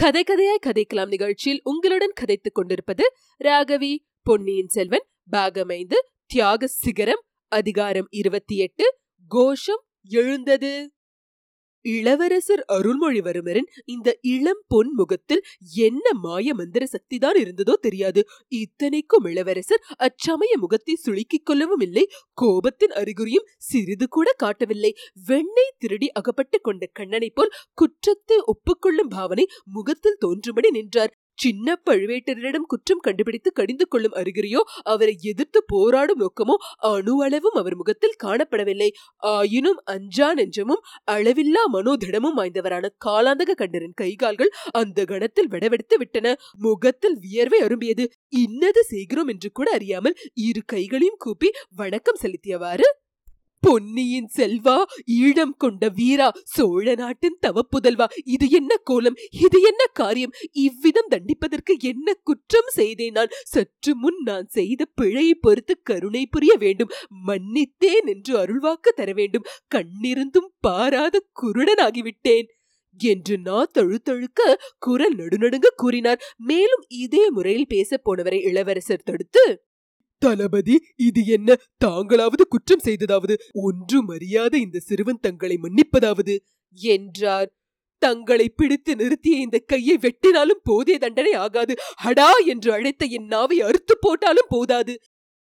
கதை கதையாய் கதைக்கலாம் நிகழ்ச்சியில் உங்களுடன் கதைத்துக் கொண்டிருப்பது ராகவி பொன்னியின் செல்வன் பாகமைந்து தியாக சிகரம் அதிகாரம் இருபத்தி எட்டு கோஷம் எழுந்தது. இளவரசர் அருள்மொழிவர்மரின் இந்த இளம் பொன் முகத்தில் என்ன மாய மந்திர சக்திதான் இருந்ததோ தெரியாது. இத்தனைக்கும் இளவரசர் அச்சமய முகத்தை சுளுக்கிக் கொள்ளவும் இல்லை. கோபத்தின் அறிகுறியும் சிறிது கூட காட்டவில்லை. வெண்ணெய் திருடி அகப்பட்டுக் கொண்ட கண்ணனைப் போல் குற்றத்தை ஒப்புக்கொள்ளும் பாவனை முகத்தில் தோன்றும்படி நின்றார். சின்ன பழுவேட்டரிடம் குற்றம் கண்டுபிடித்து கடிந்து கொள்ளும் அறிகுறியோ அவரை எதிர்த்து போராடும் நோக்கமோ அணு அளவும் அவர் முகத்தில் காணப்படவில்லை. ஆயினும் அஞ்சா நெஞ்சமும் அளவில்லா மனோதிடமும் வாய்ந்தவரான காலாந்தக கண்டரின் கைகால்கள் அந்த கணத்தில் விடவெடுத்து விட்டன. முகத்தில் வியர்வை அரும்பியது. இன்னது செய்கிறோம் என்று கூட அறியாமல் இரு கைகளையும் கூப்பி வணக்கம் செலுத்தியவாறு பொன்னியின் செல்வா ஈழம் கொண்ட வீரா சோழ நாட்டின் தவப்புதல்வா. இது என்ன கோலம்? இது என்ன காரியம்? இவ்விதம் தண்டிப்பதற்கு என்ன குற்றம் செய்தேன் நான்? சற்று முன் நான் செய்த பிழையை பொறுத்து கருணை புரிய வேண்டும். மன்னித்தேன் என்று அருள்வாக்கு தர வேண்டும். கண்ணிருந்தும் பாராத குருடனாகிவிட்டேன் என்று நா தழுத்தழுக்க குரல் நடுநடுங்க கூறினார். மேலும் இதே முறையில் பேசப் போனவரை இளவரசர் தடுத்து தளபதி இது என்ன? தாங்களாவது குற்றம் செய்ததாவது? ஒன்றும் அறியாத இந்த சிறுவன் தங்களை மன்னிப்பதாவது? என்றார். தங்களை பிடித்து நிறுத்திய இந்த கையை வெட்டினாலும் போதிய தண்டனை ஆகாது. ஹடா என்று அழைத்த என் நாவை அறுத்து போட்டாலும் போதாது.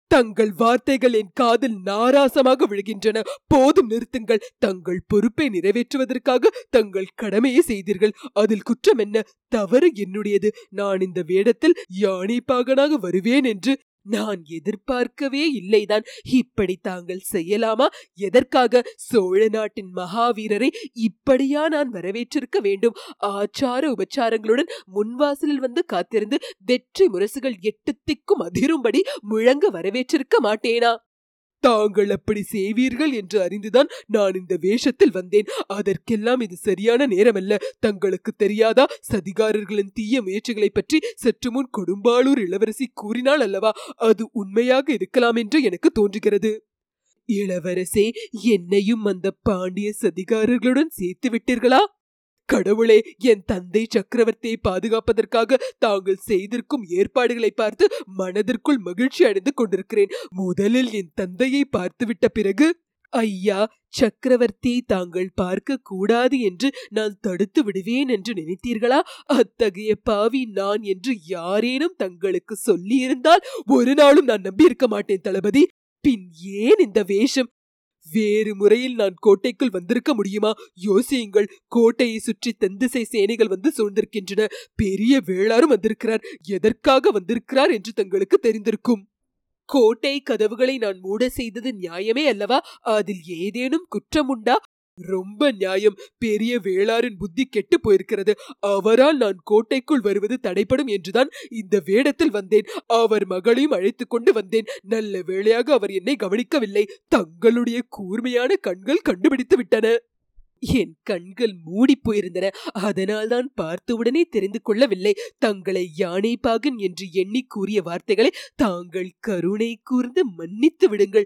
தங்கள் வார்த்தைகள் என் காதில் நாராசமாக விழுகின்றன. போதும் நிறுத்துங்கள். தங்கள் பொறுப்பை நிறைவேற்றுவதற்காக தங்கள் கடமையை செய்தீர்கள். அதில் குற்றம் என்ன? தவறு என்னுடையது. நான் இந்த வேடத்தில் யானை பாகனாக வருவேன் என்று நான் எதிர்பார்க்கவே இல்லைதான். இப்படி தாங்கள் செய்யலாமா? எதற்காக? சோழ நாட்டின் மகாவீரரை இப்படியா நான் வரவேற்றிருக்க வேண்டும்? ஆச்சார உபச்சாரங்களுடன் முன்வாசலில் வந்து காத்திருந்து வெற்றி முரசுகள் எட்டு திக்கும் அதிரும்படி முழங்க வரவேற்றிருக்க மாட்டேனா? தாங்கள் அப்படி செய்வீர்கள் என்று அறிந்துதான் நான் இந்த வேஷத்தில் வந்தேன். அதற்கெல்லாம் இது சரியான நேரமல்ல. தங்களுக்கு தெரியாதா? சதிகாரர்களின் தீய முயற்சிகளை பற்றி சற்று முன் கொடும்பாளூர் இளவரசி கூறினாள் அல்லவா? அது உண்மையாக இருக்கலாம் என்று எனக்கு தோன்றுகிறது. இளவரசே என்னையும் அந்த பாண்டிய சதிகாரர்களுடன் சேர்த்து விட்டீர்களா? கடவுளே என் தந்தை சக்கரவர்த்தியை பாதுகாப்பதற்காக தாங்கள் செய்திருக்கும் ஏற்பாடுகளை பார்த்து மனதிற்குள் மகிழ்ச்சி அடைந்து கொண்டிருக்கிறேன். முதலில் என் தந்தையை பார்த்துவிட்ட பிறகு ஐயா சக்கரவர்த்தியை தாங்கள் பார்க்க கூடாது என்று நான் தடுத்து விடுவேன் என்று நினைத்தீர்களா? அத்தகைய பாவி நான் என்று யாரேனும் தங்களுக்கு சொல்லியிருந்தால் ஒரு நாளும் நான் நம்பியிருக்க மாட்டேன் தளபதி. பின் ஏன் இந்த வேஷம்? வேறு முறையில் நான் கோட்டைக்குள் வந்திருக்க முடியுமா? யோசியுங்கள். கோட்டையை சுற்றி தந்திசை சேனைகள் வந்து சூழ்ந்திருக்கின்றன. பெரிய வேளாரும் வந்திருக்கிறார். எதற்காக வந்திருக்கிறார் என்று தங்களுக்கு தெரிந்திருக்கும். கோட்டை கதவுகளை நான் மூட செய்தது நியாயமே அல்லவா? அதில் ஏதேனும் குற்றம் உண்டா? ரொம்ப நியாயம். பெரிய வேளாரின் புத்தி கெட்டு போயிருக்கிறது. அவரால் நான் கோட்டைக்குள் வருவது தடைப்படும் என்றுதான் இந்த வேடத்தில் வந்தேன். அவர் மகளையும் அழைத்து கொண்டு வந்தேன். நல்ல வேளையாக அவர் என்னை கவனிக்கவில்லை. தங்களுடைய கூர்மையான கண்கள் கண்டுபிடித்து விட்டன. என் கண்கள் மூடி போயிருந்தன. அதனால்தான் பார்த்தவுடனே தெரிந்து கொள்ளவில்லை. தங்களை யானை பாகன் என்று எண்ணி கூறிய வார்த்தைகளை தாங்கள் கருணை கூர்ந்து மன்னித்து விடுங்கள்.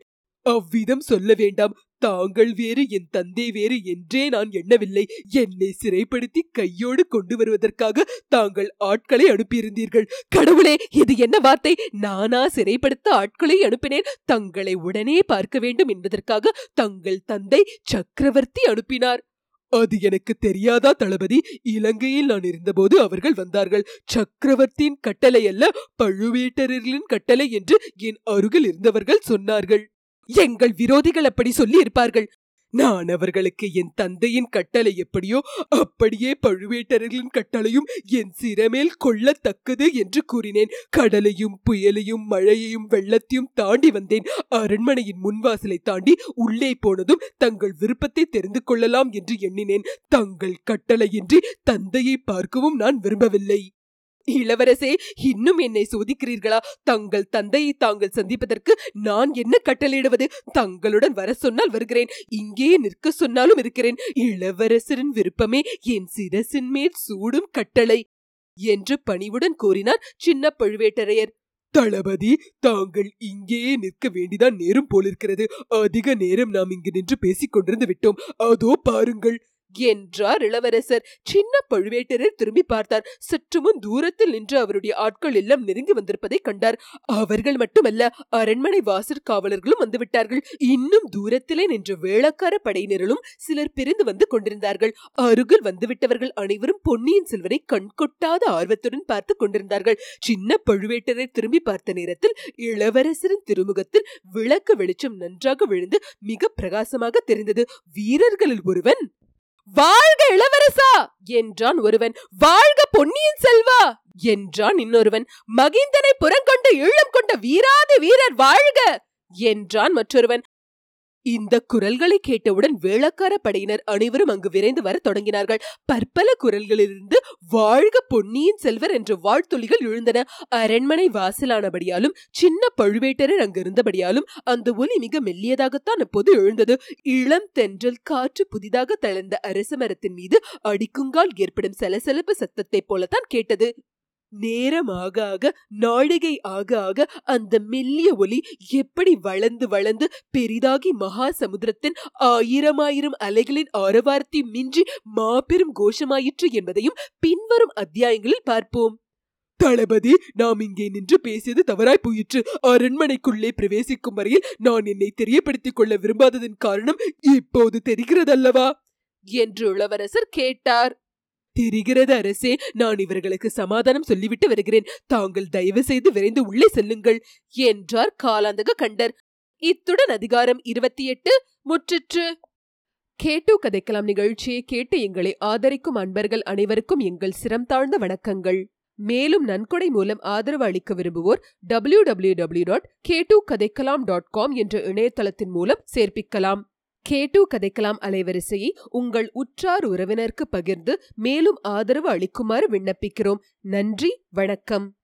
அவ்விதம் சொல்ல வேண்டாம். தாங்கள் வேறு என் தந்தை வேறு என்றே நான் எண்ணவில்லை. என்னை சிறைப்படுத்தி கையோடு கொண்டு வருவதற்காக தாங்கள் ஆட்களை அனுப்பியிருந்தீர்கள். கடவுளே இது என்ன வார்த்தை? நானா சிறைப்படுத்த ஆட்களை அனுப்பினேன்? தங்களை உடனே பார்க்க வேண்டும் என்பதற்காக தங்கள் தந்தை சக்கரவர்த்தி அனுப்பினார். அது எனக்கு தெரியாதா தளபதி? இலங்கையில் நான் இருந்தபோது அவர்கள் வந்தார்கள். சக்கரவர்த்தியின் கட்டளை அல்ல பழுவேட்டரர்களின் கட்டளை என்று என் அருகில் இருந்தவர்கள் சொன்னார்கள். எங்கள் விரோதிகள் அப்படி சொல்லி இருப்பார்கள் நான் அவர்களுக்கு என் தந்தையின் கட்டளை எப்படியோ அப்படியே பழுவேட்டரர்களின் கட்டளையும் என் சிறமேல் கொள்ளத்தக்கது என்று கூறினேன். கடலையும் புயலையும் மழையையும் வெள்ளத்தையும் தாண்டி வந்தேன். அரண்மனையின் முன்வாசலை தாண்டி உள்ளே போனதும் தங்கள் விருப்பத்தை தெரிந்து கொள்ளலாம் என்று எண்ணினேன். தங்கள் கட்டளையின்றி தந்தையை பார்க்கவும் நான் விரும்பவில்லை. இளவரசே இன்னும் என்னை சோதிக்கிறீர்களா? தங்கள் தந்தையை தாங்கள் சந்திப்பதற்கு நான் என்ன கட்டளையிடுவது? தங்களுடன் வர சொன்னால் வருகிறேன் இங்கே நிற்க சொன்னாலும் இருக்கிறேன். இளவரசரின் விருப்பமே என் சிரசின் மேல் சூடும் கட்டளை என்று பணிவுடன் கூறினார் சின்ன பழுவேட்டரையர். தளபதி தாங்கள் இங்கேயே நிற்க வேண்டிதான் நேரம் போலிருக்கிறது. அதிக நேரம் நாம் இங்கு நின்று பேசிக் கொண்டிருந்து விட்டோம். அதோ பாருங்கள். என்றார் இளவரசர். சின்ன பழுவேட்டரர் திரும்பி பார்த்தார். சற்றுமும் தூரத்தில் நின்று அவருடைய ஆட்கள் எல்லாம் நெருங்கி வந்திருப்பதை கண்டார். அவர்கள் மட்டுமல்ல அரண்மனை வாசற் காவலர்களும் வந்துவிட்டார்கள் இன்னும் தூரத்திலே நின்ற வேளக்கார படையினர்களும் சிலர் பிரிந்து வந்து கொண்டிருந்தார்கள். அருகில் வந்துவிட்டவர்கள் அனைவரும் பொன்னியின் செல்வரை கண்கொட்டாத ஆர்வத்துடன் பார்த்து கொண்டிருந்தார்கள். சின்ன பழுவேட்டரர் திரும்பி பார்த்த நேரத்தில் இளவரசரின் திருமுகத்தில் விளக்கு வெளிச்சம் நன்றாக விழுந்து மிக பிரகாசமாக தெரிந்தது. வீரர்களில் ஒருவன் வாழ்க இளவரசா! என்றான் ஒருவன். வாழ்க பொன்னியின் செல்வா! என்றான் இன்னொருவன். மகிந்தனை புறங்கொண்டு ஈழம் கொண்ட வீராதி வீரர் வாழ்க! என்றான் மற்றொருவன். இந்த குரல்களை கேட்டவுடன் வேளக்கார படையினர் அனைவரும் அங்கு விரைந்து வர தொடங்கினார்கள். பற்பல குரல்களிலிருந்து வாழ்க பொன்னியின் செல்வர் என்ற வாழ்த்தொலிகள் எழுந்தன. அரண்மனை வாசலானபடியாலும் சின்ன பழுவேட்டரர் அங்கிருந்தபடியாலும் அந்த ஒலி மிக மெல்லியதாகத்தான் அப்போது எழுந்தது. இளம் தென்றல் காற்று புதிதாக தளர்ந்த அரச மரத்தின் மீது அடிக்குங்கால் ஏற்படும் சலசலப்பு சத்தத்தைப் போலத்தான் கேட்டது. நேரம் ஆக நாழிகை ஆக ஆக அந்த மெல்லிய ஒலி எப்படி வளர்ந்து வளர்ந்து பெரிதாகி மகா சமுத்திரத்தின் ஆயிரம் ஆயிரம் அலைகளின் ஆரவாரத்தை மின்றி மாபெரும் கோஷமாயிற்று என்பதையும் பின்வரும் அத்தியாயங்களில் பார்ப்போம். தளபதி நாம் இங்கே நின்று பேசியது தவறாய் போயிற்று. அரண்மனைக்குள்ளே பிரவேசிக்கும் வரையில் நான் என்னை தெரியப்படுத்திக் கொள்ள விரும்பாததன் காரணம் இப்போது தெரிகிறதல்லவா? என்று இளவரசர் கேட்டார். தெரிகிறது அரசே. நான் இவர்களுக்கு சமாதானம் சொல்லிவிட்டு வருகிறேன். தாங்கள் தயவு செய்து விரைந்து உள்ளே செல்லுங்கள் என்றார் காலாந்தக கண்டர். இத்துடன் அதிகாரம் இருபத்தி எட்டு முற்றிற்று. கேட்டு கதைக்கலாம் நிகழ்ச்சியை கேட்டு எங்களை ஆதரிக்கும் அன்பர்கள் அனைவருக்கும் எங்கள் சிரம் தாழ்ந்த வணக்கங்கள். மேலும் நன்கொடை மூலம் ஆதரவு அளிக்க விரும்புவோர் W W W dot K two Kathaikkalam dot com என்ற இணையதளத்தின் மூலம் சேர்ப்பிக்கலாம். கேட்டு கதைக்கலாம் அலைவரிசையை உங்கள் உற்றார் உறவினருக்கு பகிர்ந்து மேலும் ஆதரவு அளிக்குமாறு விண்ணப்பிக்கிறோம். நன்றி வணக்கம்.